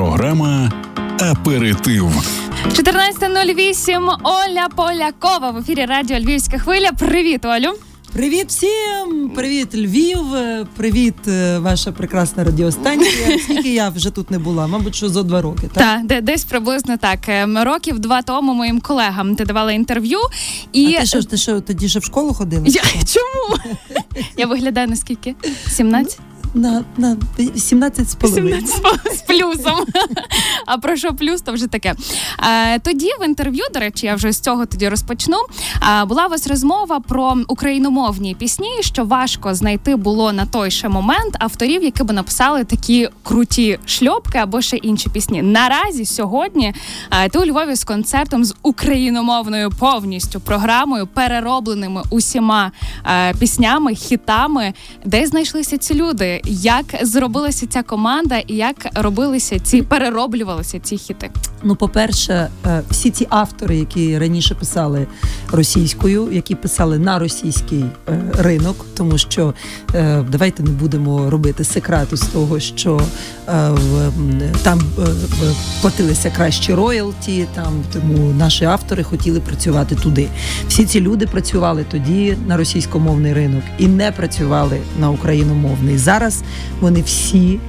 Програма Аперитив. 14.08. Оля Полякова в ефірі Радіо Львівська хвиля. Привіт, Олю. Привіт всім! Привіт, Львів! Привіт, е, ваша прекрасна радіостанція. Скільки я вже тут не була, мабуть, що зо два роки. Так, та, десь приблизно так. Ем, років два тому моїм колегам ти давала інтерв'ю. І а ти що ж ти що тоді ще в школу ходила? Я, Чому? Я виглядаю наскільки? 17? На на 17 з половиною. з плюсом. А про що плюс, то вже таке. А, тоді в інтерв'ю, до речі, я вже з цього тоді розпочну. А, була у вас розмова про україномовні пісні, що важко знайти було на той ще момент авторів, які би написали такі круті шльопки або ще інші пісні. Наразі сьогодні а, ти у Львові з концертом з україномовною повністю програмою, переробленими усіма піснями, хітами, де знайшлися ці люди як зробилася ця команда і як робилися ці перероблювалися ці хіти? Ну, по-перше, е, всі ці автори, які раніше писали російською, які писали на російський е, ринок, тому що е, давайте не будемо робити секрету з того, що там платилися кращі роялті, там тому наші автори хотіли працювати туди. Всі ці люди працювали тоді на російськомовний ринок і не працювали на україномовний. Зараз вони всі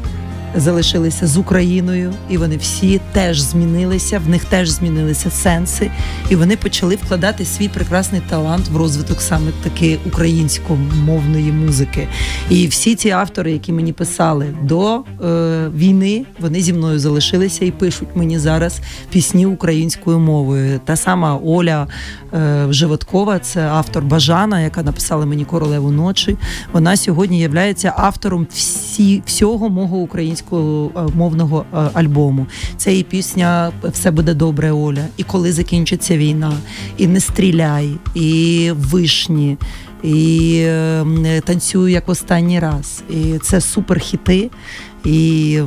залишилися з Україною, і вони всі теж змінилися. В них теж змінилися сенси, і вони почали вкладати свій прекрасний талант в розвиток саме таки українськомовної музики. І всі ці автори, які мені писали до е, війни, вони зі мною залишилися і пишуть мені зараз пісні українською мовою. Та сама Оля е, Животкова, це автор Бажана, яка написала мені королеву ночі. Вона сьогодні є автором всі всього мого українського українськомовного е, альбому. Це і пісня Все буде добре, Оля, і коли закінчиться війна, і не стріляй, і вишні. І танцюю як останній раз. І це суперхіти. І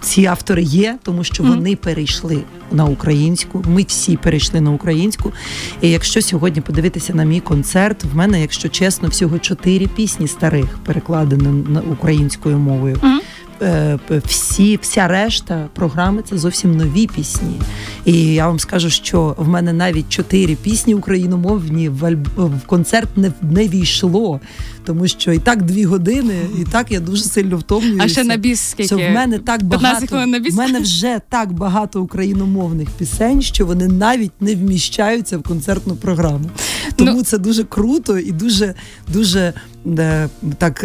ці автори є, тому що вони перейшли на українську. Ми всі перейшли на українську. І якщо сьогодні подивитися на мій концерт, в мене, якщо чесно, всього чотири пісні старих перекладено на українською мовою. Е, всі, вся решта програми це зовсім нові пісні. І я вам скажу, що в мене навіть чотири пісні україномовні в альб... в концерт не не війшло, тому що і так дві години, і так я дуже сильно втомлююся. А ще на біс скільки? В мене так багато на біс? в мене вже так багато україномовних пісень, що вони навіть не вміщаються в концертну програму. Тому ну... це дуже круто і дуже дуже де, так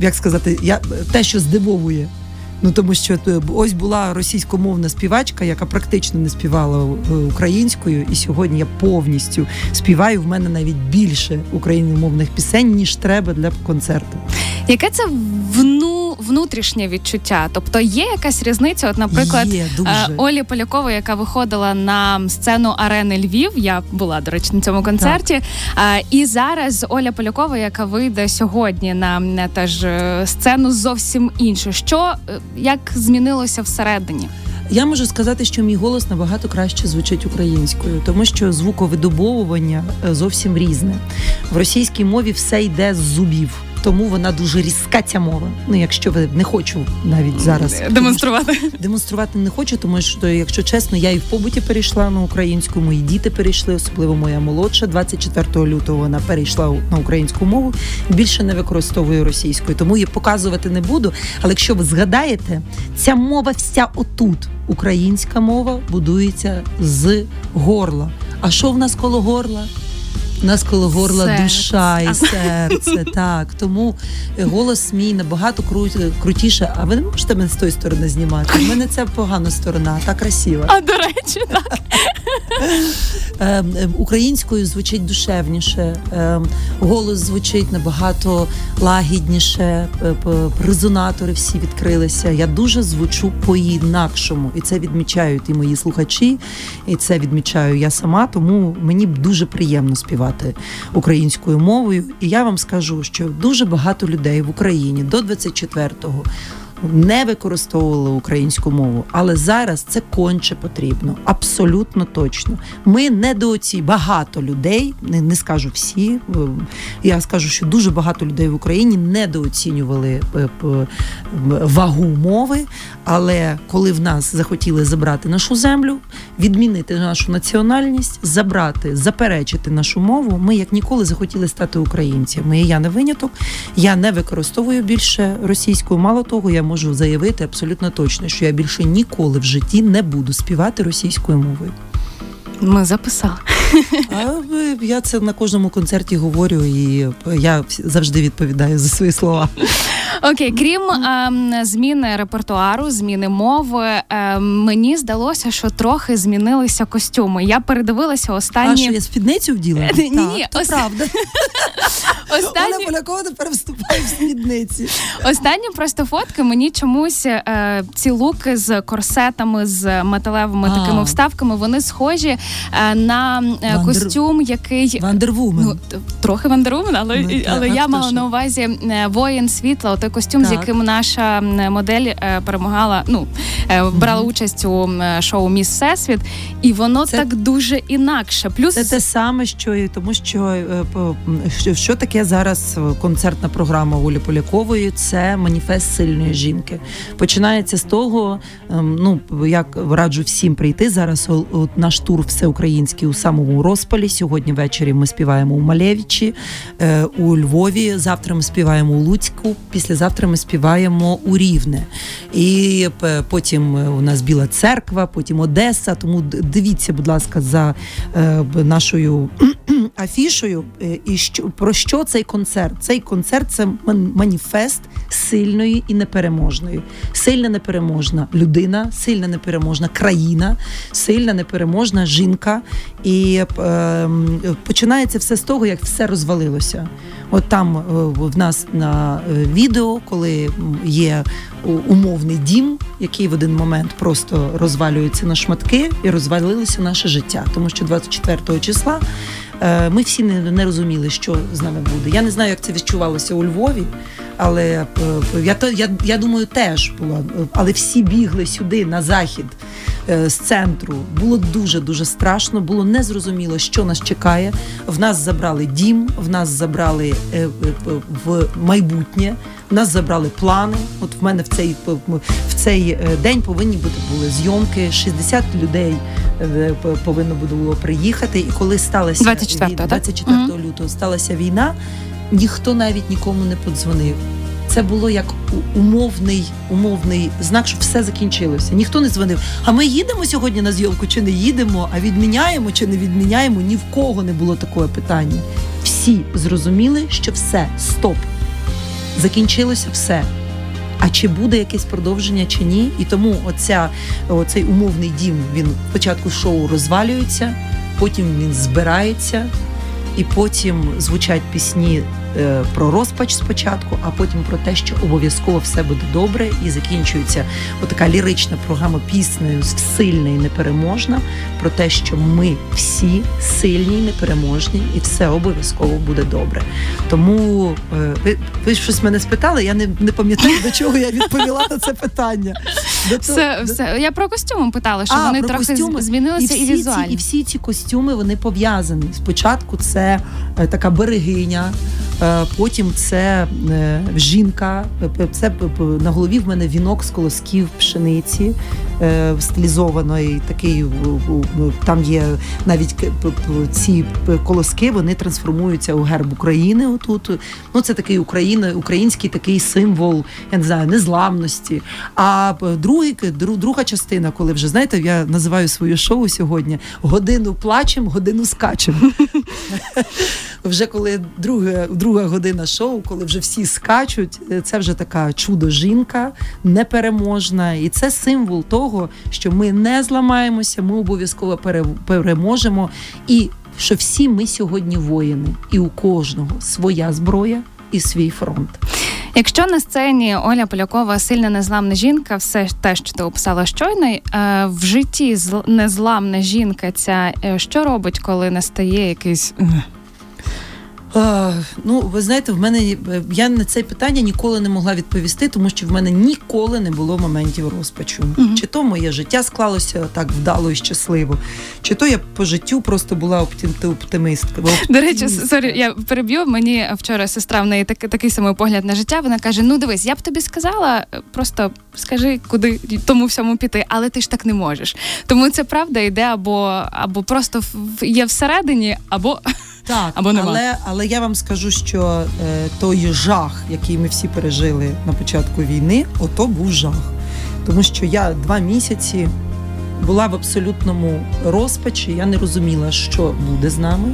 як сказати, я те, що здивовує. Ну тому що е, ось була російськомовна співачка, яка практично не співала е, українською, і сьогодні я повністю співаю. В мене навіть більше україномовних пісень ніж треба для концерту. Яке це вну? внутрішнє відчуття. Тобто є якась різниця. От, наприклад, є, дуже. Е, Олі Полякової, яка виходила на сцену арени Львів. Я була до речі на цьому концерті. Так. І зараз Оля Полякова, яка вийде сьогодні на теж сцену зовсім іншу. Що як змінилося всередині? Я можу сказати, що мій голос набагато краще звучить українською, тому що звуковидобовування зовсім різне в російській мові все йде з зубів тому вона дуже різка ця мова. Ну, якщо ви не хочу навіть зараз демонструвати, демонструвати не хочу, тому що, якщо чесно, я і в побуті перейшла на українську, мої діти перейшли, особливо моя молодша. 24 лютого вона перейшла на українську мову більше не використовую російською, тому її показувати не буду. Але якщо ви згадаєте, ця мова вся отут. Українська мова будується з горла. А що в нас коло горла? У нас коло горла серце. душа і серце. Так тому голос мій набагато кру... крутіше. А ви не можете мене з тої сторони знімати? У мене це погана сторона, та красива. А до речі, так. Ем, ем, українською звучить душевніше, ем, голос звучить набагато лагідніше, резонатори всі відкрилися. Я дуже звучу по-інакшому, і це відмічають і мої слухачі, і це відмічаю я сама. Тому мені дуже приємно співати українською мовою. І я вам скажу, що дуже багато людей в Україні до 24-го не використовували українську мову, але зараз це конче потрібно. Абсолютно точно. Ми недооці багато людей, не, не скажу всі. е, Я скажу, що дуже багато людей в Україні недооцінювали е, вагу мови. Але коли в нас захотіли забрати нашу землю, відмінити нашу національність, забрати, заперечити нашу мову, ми як ніколи захотіли стати українцями. І я не виняток. Я не використовую більше російську. Мало того, я можу заявити абсолютно точно, що я більше ніколи в житті не буду співати російською мовою. Ми записали. А е, я це на кожному концерті говорю, і я завжди відповідаю за свої слова. Окей, крім ем, зміни репертуару, зміни мови, ем, мені здалося, що трохи змінилися костюми. Я передивилася А останні що я спідницю вділа? Ні, ні, так, то ос- правда. Оля останні, Полякова тепер вступає в спідниці. останні просто фотки. Мені чомусь е, ці луки з корсетами, з металевими А. такими вставками. Вони схожі е, на е, Вандер- костюм, який Вандервумен. Ну, трохи вандерумен, але, Ну, так, але я мала на увазі е, воїн світла, той костюм, з яким наша модель е, перемагала, ну е, брала участь у е, шоу Міс Всесвіт, і воно Це- так дуже інакше. Плюс Це те саме, що і тому, що, е, що, таке зараз е, концертна програма Олі Полякової? Це маніфест сильної жінки. Починається з того, ем, ну як раджу всім прийти зараз. о- о, Наш тур всеукраїнський у самому розпалі. Сьогодні ввечері ми співаємо у Малевичі, е, у Львові. Завтра ми співаємо у Луцьку. Післязавтра ми співаємо у Рівне. І потім е, у нас Біла церква, потім Одеса. Тому дивіться, будь ласка, за е, нашою афішою. Е, І що про що цей концерт? Цей концерт це маніфест сильної і непереможної. Сильна непереможна людина, сильна непереможна країна, сильна непереможна жінка. І е, починається все з того, як все розвалилося. От там е, в нас на е, відео, коли є умовний дім, який в один момент просто розвалюється на шматки, і розвалилося наше життя. Тому що 24 числа е, ми всі не, розуміли, що з нами буде. Я не знаю, як це відчувалося у Львові, але е, я, я, я думаю, теж була. Е, Але всі бігли сюди на захід е, з центру. Було дуже дуже страшно, було незрозуміло, що нас чекає. В нас забрали дім, в нас забрали е, е, в майбутнє. В нас забрали плани. От в мене в цей в цей е, день повинні бути були зйомки. 60 людей е, повинно було приїхати. І коли сталася 24-го, війна- 24 лютого сталася війна, ніхто навіть нікому не подзвонив. Це було як умовний, умовний знак, що все закінчилося. Ніхто не дзвонив. А ми їдемо сьогодні на зйомку чи не їдемо, а відміняємо чи не відміняємо. Ні в кого не було такого питання. Всі зрозуміли, що все, стоп. Закінчилося все. А чи буде якесь продовження, чи ні? І тому оця, оцей умовний дім він спочатку шоу розвалюється, потім він збирається, і потім звучать пісні про розпач спочатку, а потім про те, що обов'язково все буде добре, і закінчується отака лірична програма піснею сильна і непереможна про те, що ми всі сильні, і непереможні, і все обов'язково буде добре. Тому е, ви, ви щось мене спитали, я не, не пам'ятаю, до чого я відповіла на це питання. До все, до- все. Я про костюми питала, що А, вони трохи костюми. змінилися і, всі візуально. Ці, і всі ці костюми вони пов'язані. Спочатку це е, така берегиня, е, потім це е, жінка. е, Це на голові в мене вінок з колосків пшениці е, стилізованої. Такий там є навіть ці колоски, вони трансформуються у герб України. Отут ну це такий Україна, український такий символ, я не знаю, незламності. А другий друга частина, коли вже знаєте, я називаю своє шоу сьогодні годину плачем, годину скачем. Вже коли друга, друга година шоу, коли вже всі скачуть, е, це вже така чудо жінка, непереможна. І це символ того, що ми не зламаємося, ми обов'язково переможемо. І що всі ми сьогодні воїни, і у кожного своя зброя і свій фронт. Якщо на сцені Оля Полякова сильна незламна жінка, все те, що ти описала щойно, е, в житті зл- незламна жінка, ця е, що робить, коли настає якийсь ну, ви знаєте, в мене я на це питання ніколи не могла відповісти, тому що в мене ніколи не було моментів розпачу. Мгм. Чи то моє життя склалося так вдало і щасливо, чи то я по життю просто була оптим- оптимистка. До речі, sorry, я переб'ю. Мені вчора сестра в неї так, такий самий погляд на життя. Вона каже: Ну дивись, я б тобі сказала, просто скажи, куди тому всьому піти, але ти ж так не можеш. Тому це правда йде або, або просто в- є всередині, або Так, Або нема. але, але я вам скажу, що е, той жах, який ми всі пережили на початку війни, ото був жах. Тому що я два місяці була в абсолютному розпачі, я не розуміла, що буде з нами.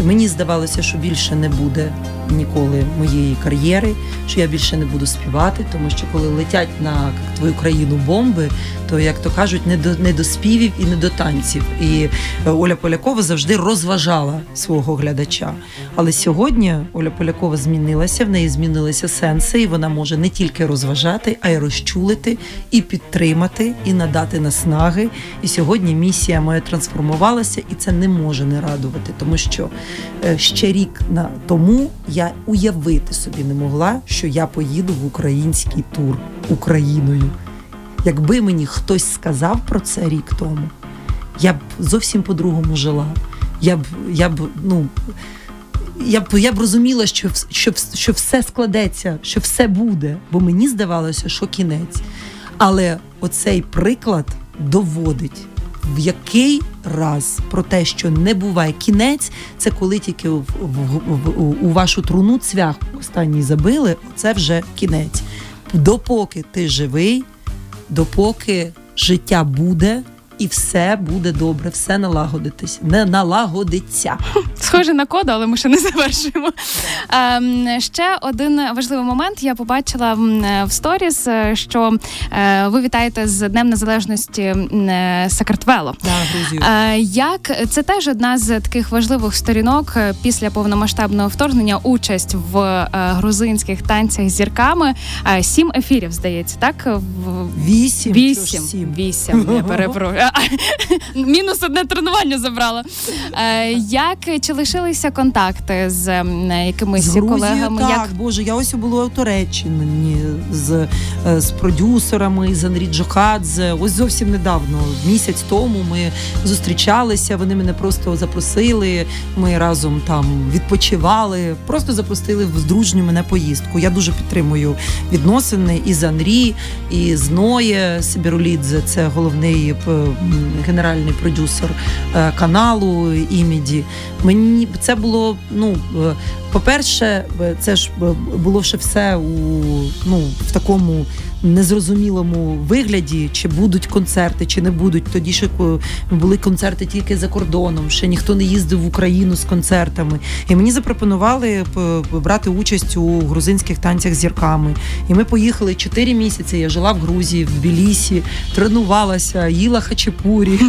І мені здавалося, що більше не буде ніколи моєї кар'єри, що я більше не буду співати, тому що коли летять на твою країну бомби, то як то кажуть, не до не до співів і не до танців. І е, Оля Полякова завжди розважала свого глядача. Але сьогодні Оля Полякова змінилася, в неї змінилися сенси, і вона може не тільки розважати, а й розчулити, і підтримати, і надати наснаги. І сьогодні місія моя трансформувалася, і це не може не радувати, тому що е, ще рік на тому я уявити собі не могла, що я поїду в український тур Україною. Якби мені хтось сказав про це рік тому, я б зовсім по-другому жила. Я б, я б, ну. Я б я б розуміла, що, що, що все складеться, що все буде, бо мені здавалося, що кінець. Але оцей приклад доводить, в який раз про те, що не буває кінець, це коли тільки в, в, в- у- вашу труну цвях останній забили, це вже кінець. Допоки ти живий, допоки життя буде. І все буде добре, все налагодитись, не налагодиться. Схоже на коду, але ми ще не завершуємо. Ем, ще один важливий момент. Я побачила в сторіс, е, що е, ви вітаєте з Днем Незалежності е, Сакартвело. Да, Грузію. Е, Як це теж одна з таких важливих сторінок е, після повномасштабного вторгнення, участь в е, грузинських танцях з зірками. Е, Сім ефірів, здається, так? Вісім. Вісім. Вісім, я перепрошую. Мінус одне тренування забрала. Е, Як чи лишилися контакти з якимись З Грузією, колегами? так, Як Боже, я ось була у Туреччині з, е, з продюсерами, з Андрій Джохадзе. Ось зовсім недавно, місяць тому, ми зустрічалися. Вони мене просто запросили. Ми разом там відпочивали, просто запросили в дружню мене поїздку. Я дуже підтримую відносини і з Анрі, і з Ноє Сибірулідзе. Це головний генеральний продюсер е, каналу іміді. Мені це було ну. е, по-перше, е, це ж було ще все у ну в такому незрозумілому вигляді, чи будуть концерти, чи не будуть. Тоді ще були концерти тільки за кордоном. Ще ніхто не їздив в Україну з концертами. І мені запропонували брати участь у грузинських танцях з зірками. І ми поїхали чотири місяці. Я жила в Грузії, в Тбілісі, тренувалася, їла хачапурі,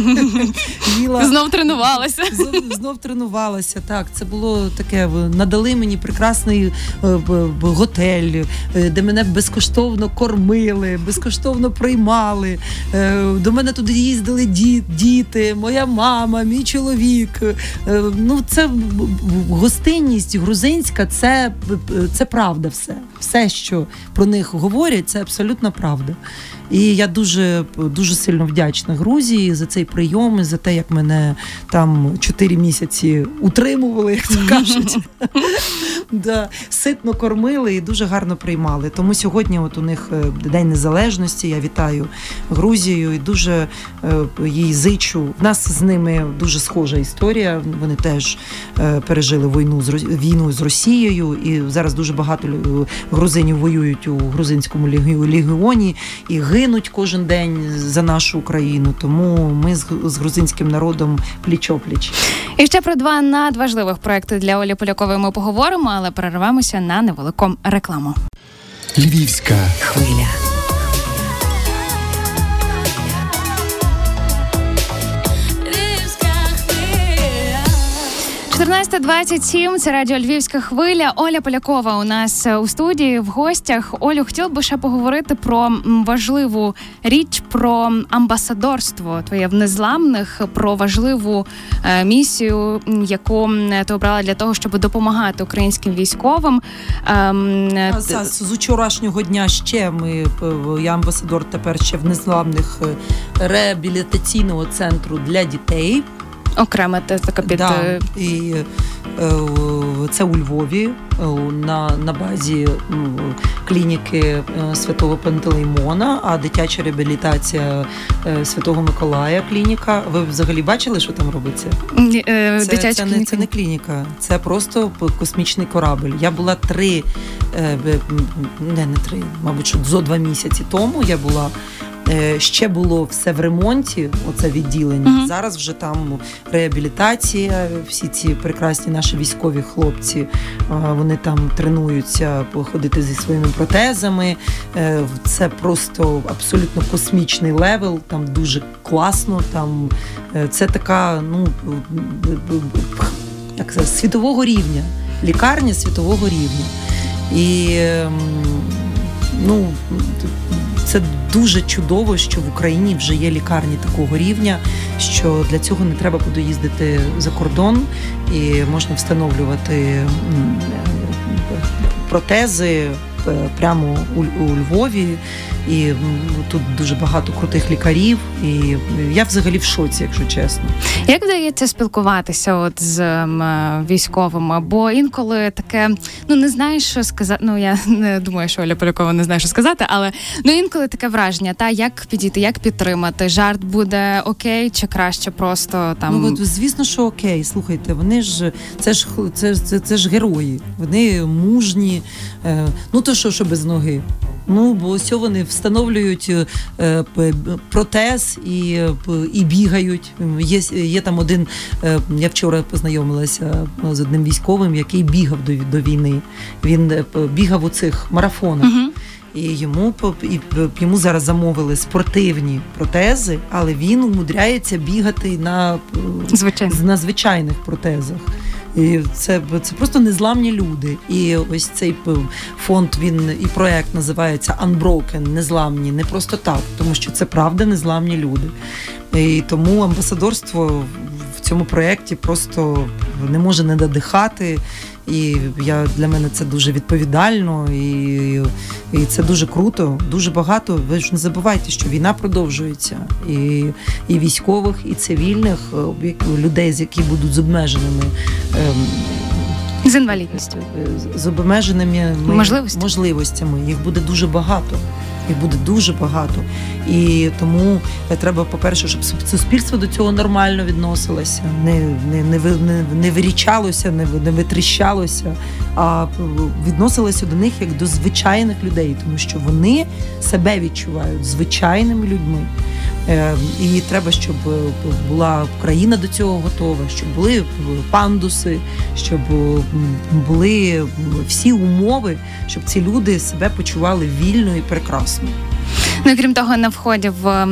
їла знов тренувалася? Знов, тренувалася. Так, це було таке. Надали мені прекрасний е, готель, е, де мене безкоштовно кормили, безкоштовно приймали. Е, До мене туди їздили діти, моя мама, мій чоловік. Е, Ну, це гостинність грузинська, це, це правда все. Все, що про них говорять, це абсолютно правда. І я дуже дуже сильно вдячна Грузії за цей прийом і за те, як мене там чотири місяці утримували, як то кажуть. Да, Ситно кормили і дуже гарно приймали. Тому сьогодні, от у них е, День Незалежності. Я вітаю Грузію і дуже е, їй зичу. В нас з ними дуже схожа історія. Вони теж е, пережили війну з війну з Росією, і зараз дуже багато грузинів воюють у грузинському легі- легіоні і гинуть кожен день за нашу Україну. Тому ми з, з грузинським народом пліч-опліч. І ще про два надважливих проекти для Олі Полякової ми поговоримо, але перервемося на невелику рекламу. Львівська Хвиля. 14 17.27, Це радіо Львівська хвиля. Оля Полякова у нас е, у студії в гостях. Олю, хотіла би ще поговорити про важливу річ про амбасадорство твоє в незламних, про важливу е, місію, яку ти обрала для того, щоб допомагати українським військовим. Ем, а з вчорашнього дня ще ми я амбасадор тепер ще в незламних е, реабілітаційного центру для дітей. Окрема така під да, е, і е, це у Львові е, на на базі клініки Святого Пантелеймона, а дитяча реабілітація Святого Миколая. Клініка. Ви взагалі бачили, що там робиться? Це, це, це, не, це не клініка, це просто космічний корабль. Я була три, не не три, мабуть, що зо два місяці тому я була. Е, ще було все в ремонті. Оце відділення. Uh-huh. Зараз вже там реабілітація. Всі ці прекрасні наші військові хлопці вони там тренуються походити зі своїми протезами. Е, це просто абсолютно космічний level. Там дуже класно. Там е, це така, ну як це, світового рівня, лікарня світового рівня. І ем, ну це дуже чудово, що в Україні вже є лікарні такого рівня, що для цього не треба буде їздити за кордон і можна встановлювати протези е, прямо у Львові і тут дуже багато крутих лікарів. І я взагалі в шоці, якщо чесно. Як вдається спілкуватися от з е, військовими? Бо інколи таке, ну не знаєш, що сказати. Ну я не думаю, що Оля Полякова не знає, що сказати, але ну інколи таке враження, та як підійти, як підтримати. Жарт буде окей, чи краще просто там. Ну от, звісно, що окей. Слухайте, вони ж це ж це, це, це ж герої. Вони мужні. Е, ну то що, що без ноги? Ну бо ось вони встановлюють е, протез і і бігають. Є є там один. Е, я вчора познайомилася з одним військовим, який бігав до до війни. Він е, бігав у цих марафонах. uh І йому і йому зараз замовили спортивні протези, але він умудряється бігати на Звичайно. на звичайних протезах. І це це просто незламні люди. І ось цей фонд він і проект називається Unbroken, незламні, не просто так, тому що це правда незламні люди. І тому амбасадорство цьому проєкті просто не може не надихати. І я для мене це дуже відповідально, і і це дуже круто. Дуже багато. Ви ж не забувайте, що війна продовжується, і і військових, і цивільних е, людей, з які будуть з обмеженими. Ем, з інвалідністю з обмеженими можливостями. можливостями їх буде дуже багато їх буде дуже багато. І тому треба, по-перше, щоб суспільство до цього нормально відносилося, не не, не, не, не вирічалося, не, не витріщалося, а відносилося до них як до звичайних людей, тому що вони себе відчувають звичайними людьми. Е, і треба, щоб була Україна до цього готова, щоб були пандуси, щоб були всі умови, щоб ці люди себе почували вільно і прекрасно. Ну і крім того, на вході в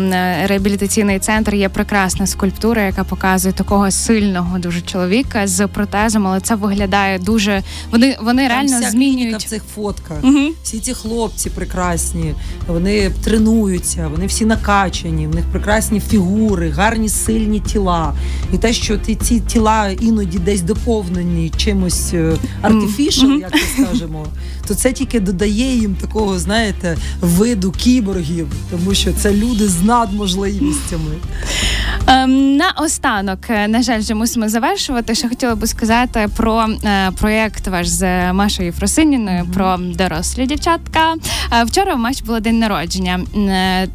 реабілітаційний центр є прекрасна скульптура, яка показує такого сильного дуже чоловіка з протезом, але це виглядає дуже. Вони вони Там реально вся змінюють в цих фотках. Угу. Всі ці хлопці прекрасні, вони тренуються, вони всі накачані, в них прекрасні фігури, гарні сильні тіла. І те, що ці тіла іноді десь доповнені чимось артифішем, угу. як ми скажемо, то це тільки додає їм такого, знаєте, виду кіборгів слів, тому що це люди з надможливостями. Ем, на останок, е, на жаль, вже мусимо завершувати. Що хотіла би сказати про е, проєкт ваш з Машою Фросиніною mm-hmm. про дорослі дівчатка. Е, вчора у Маш було день народження. Е,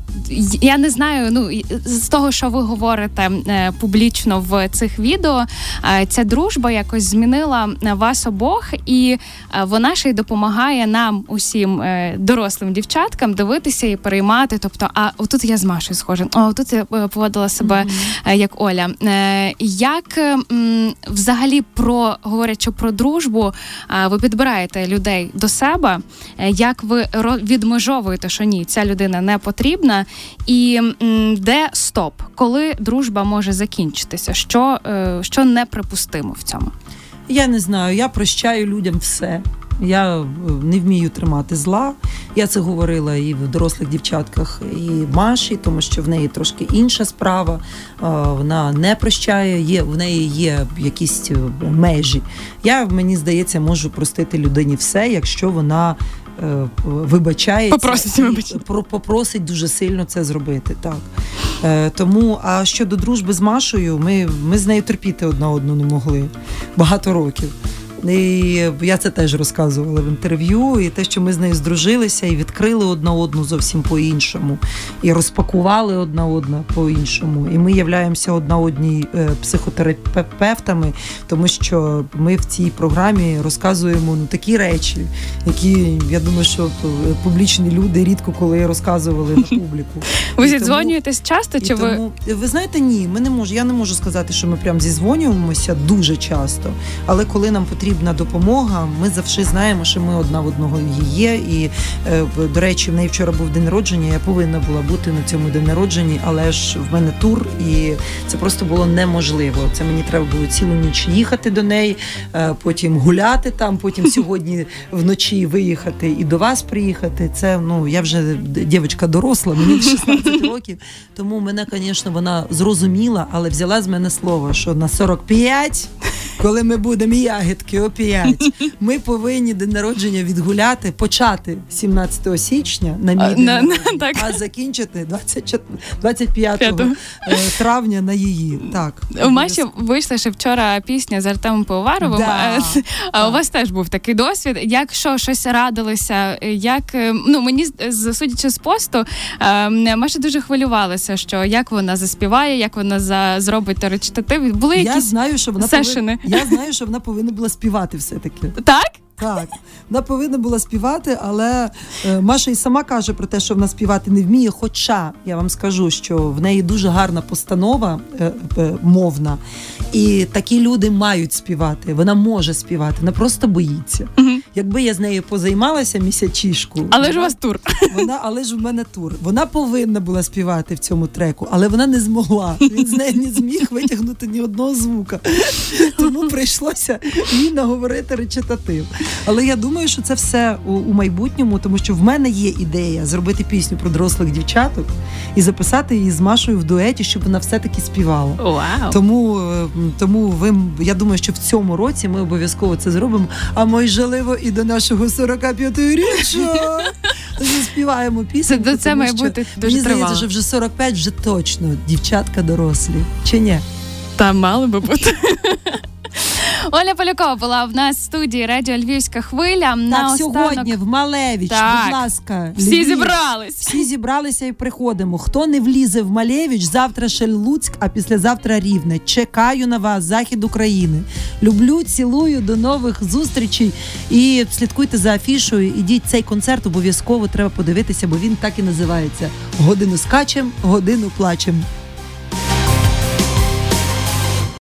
я не знаю, ну з того, що ви говорите е, публічно в цих відео, е, ця дружба якось змінила вас обох, і вона ще й допомагає нам, усім дорослим дівчаткам, дивитися і переймати. Тобто, а отут я з Машою схожа, а тут я е, поводила себе mm-hmm. як Оля. Е, як взагалі про говорячи про дружбу, ви підбираєте людей до себе? Як ви відмежовуєте, що ні, ця людина не потрібна, і де стоп, коли дружба може закінчитися? Що, Що неприпустимо в цьому? Я не знаю, я прощаю людям все. Я е, не вмію тримати зла. Я це говорила і в дорослих дівчатках, і Маші, тому що в неї трошки інша справа. Е, Вона не прощає, є в неї є якісь е, межі. Я мені здається, можу простити людині все, якщо вона. Е, Вибачається Попросить про- попросить дуже сильно це зробити. Так е, тому, а щодо дружби з Машою, ми, ми з нею терпіти одна одну не могли багато років. І я це теж розказувала в інтерв'ю, і те, що ми з нею здружилися і відкрили одна одну зовсім по-іншому, і розпакували одна одна по-іншому. І ми являємося одна одній е, психотерапевтами, тому що ми в цій програмі розказуємо ну, такі речі, які я думаю, що публічні люди рідко коли розказували на публіку. Ви зідзвонюєтесь часто? Чи ви тому, ви знаєте, ні, ми не можу. Я не можу сказати, що ми прям зізвонюємося дуже часто. Але коли нам потрібна допомога, ми завжди знаємо, що ми одна в одного є. І е, до речі, в неї вчора був день народження. Я повинна була бути на цьому день народженні, але ж в мене тур, і це просто було неможливо. Це мені треба було цілу ніч їхати до неї, е, потім гуляти там, потім сьогодні вночі виїхати і до вас приїхати. Це ну я вже дівчинка доросла, мені 16 років. Тому мене, звісно, вона зрозуміла, але взяла з мене слово, що на 45, коли ми будемо ягідки о 5, ми повинні день народження відгуляти, почати 17 січня на мій А, день на- а закінчити 24 25 П'ятого. е, травня на її. Так. у Маші вийшла ще вчора пісня з Артемом Пивоваровим. Да. Е, А у вас теж був такий досвід. Якщо щось радилося, як е, ну мені судячи з посту, Маша дуже хвилювалася, що як вона заспіває, як вона за зробить речитатив. Були Я якісь знаю, що вона сешини? повинна, я знаю, що вона повинна була співати все-таки. так? Так, вона повинна була співати, але е, Маша і сама каже про те, що вона співати не вміє. Хоча я вам скажу, що в неї дуже гарна постанова е, е, мовна, і такі люди мають співати. Вона може співати, вона просто боїться. Мгм. Якби я з нею позаймалася місячішку, Але ж у вас тур. вона, але ж в мене тур. Вона повинна була співати в цьому треку, але вона не змогла. Він з неї не зміг витягнути ні одного звука. Тому прийшлося їй наговорити речитатив. Але я думаю, що це все у, у майбутньому, тому що в мене є ідея зробити пісню про дорослих дівчаток і записати її з Машою в дуеті, щоб вона все-таки співала. Вау. Тому, е, тому ви, я думаю, що в цьому році ми обов'язково це зробимо. А можливо, і до нашого 45-річчя заспіваємо пісню. Це, це має бути дуже Мені здається, що вже 45 вже точно дівчатка дорослі. Чи ні? Та мали би бути. Оля Полякова була в нас в студії Радіо Львівська хвиля. Так, сьогодні в Малевич, Так. будь ласка, всі Львів. зібрались. Всі зібралися і приходимо. Хто не влізе в Малевич, завтра ще Луцьк, а післязавтра Рівне. Чекаю на вас, захід України. Люблю, цілую, до нових зустрічей. І слідкуйте за афішою. Ідіть цей концерт обов'язково треба подивитися, бо він так і називається: годину скачем, годину плачем.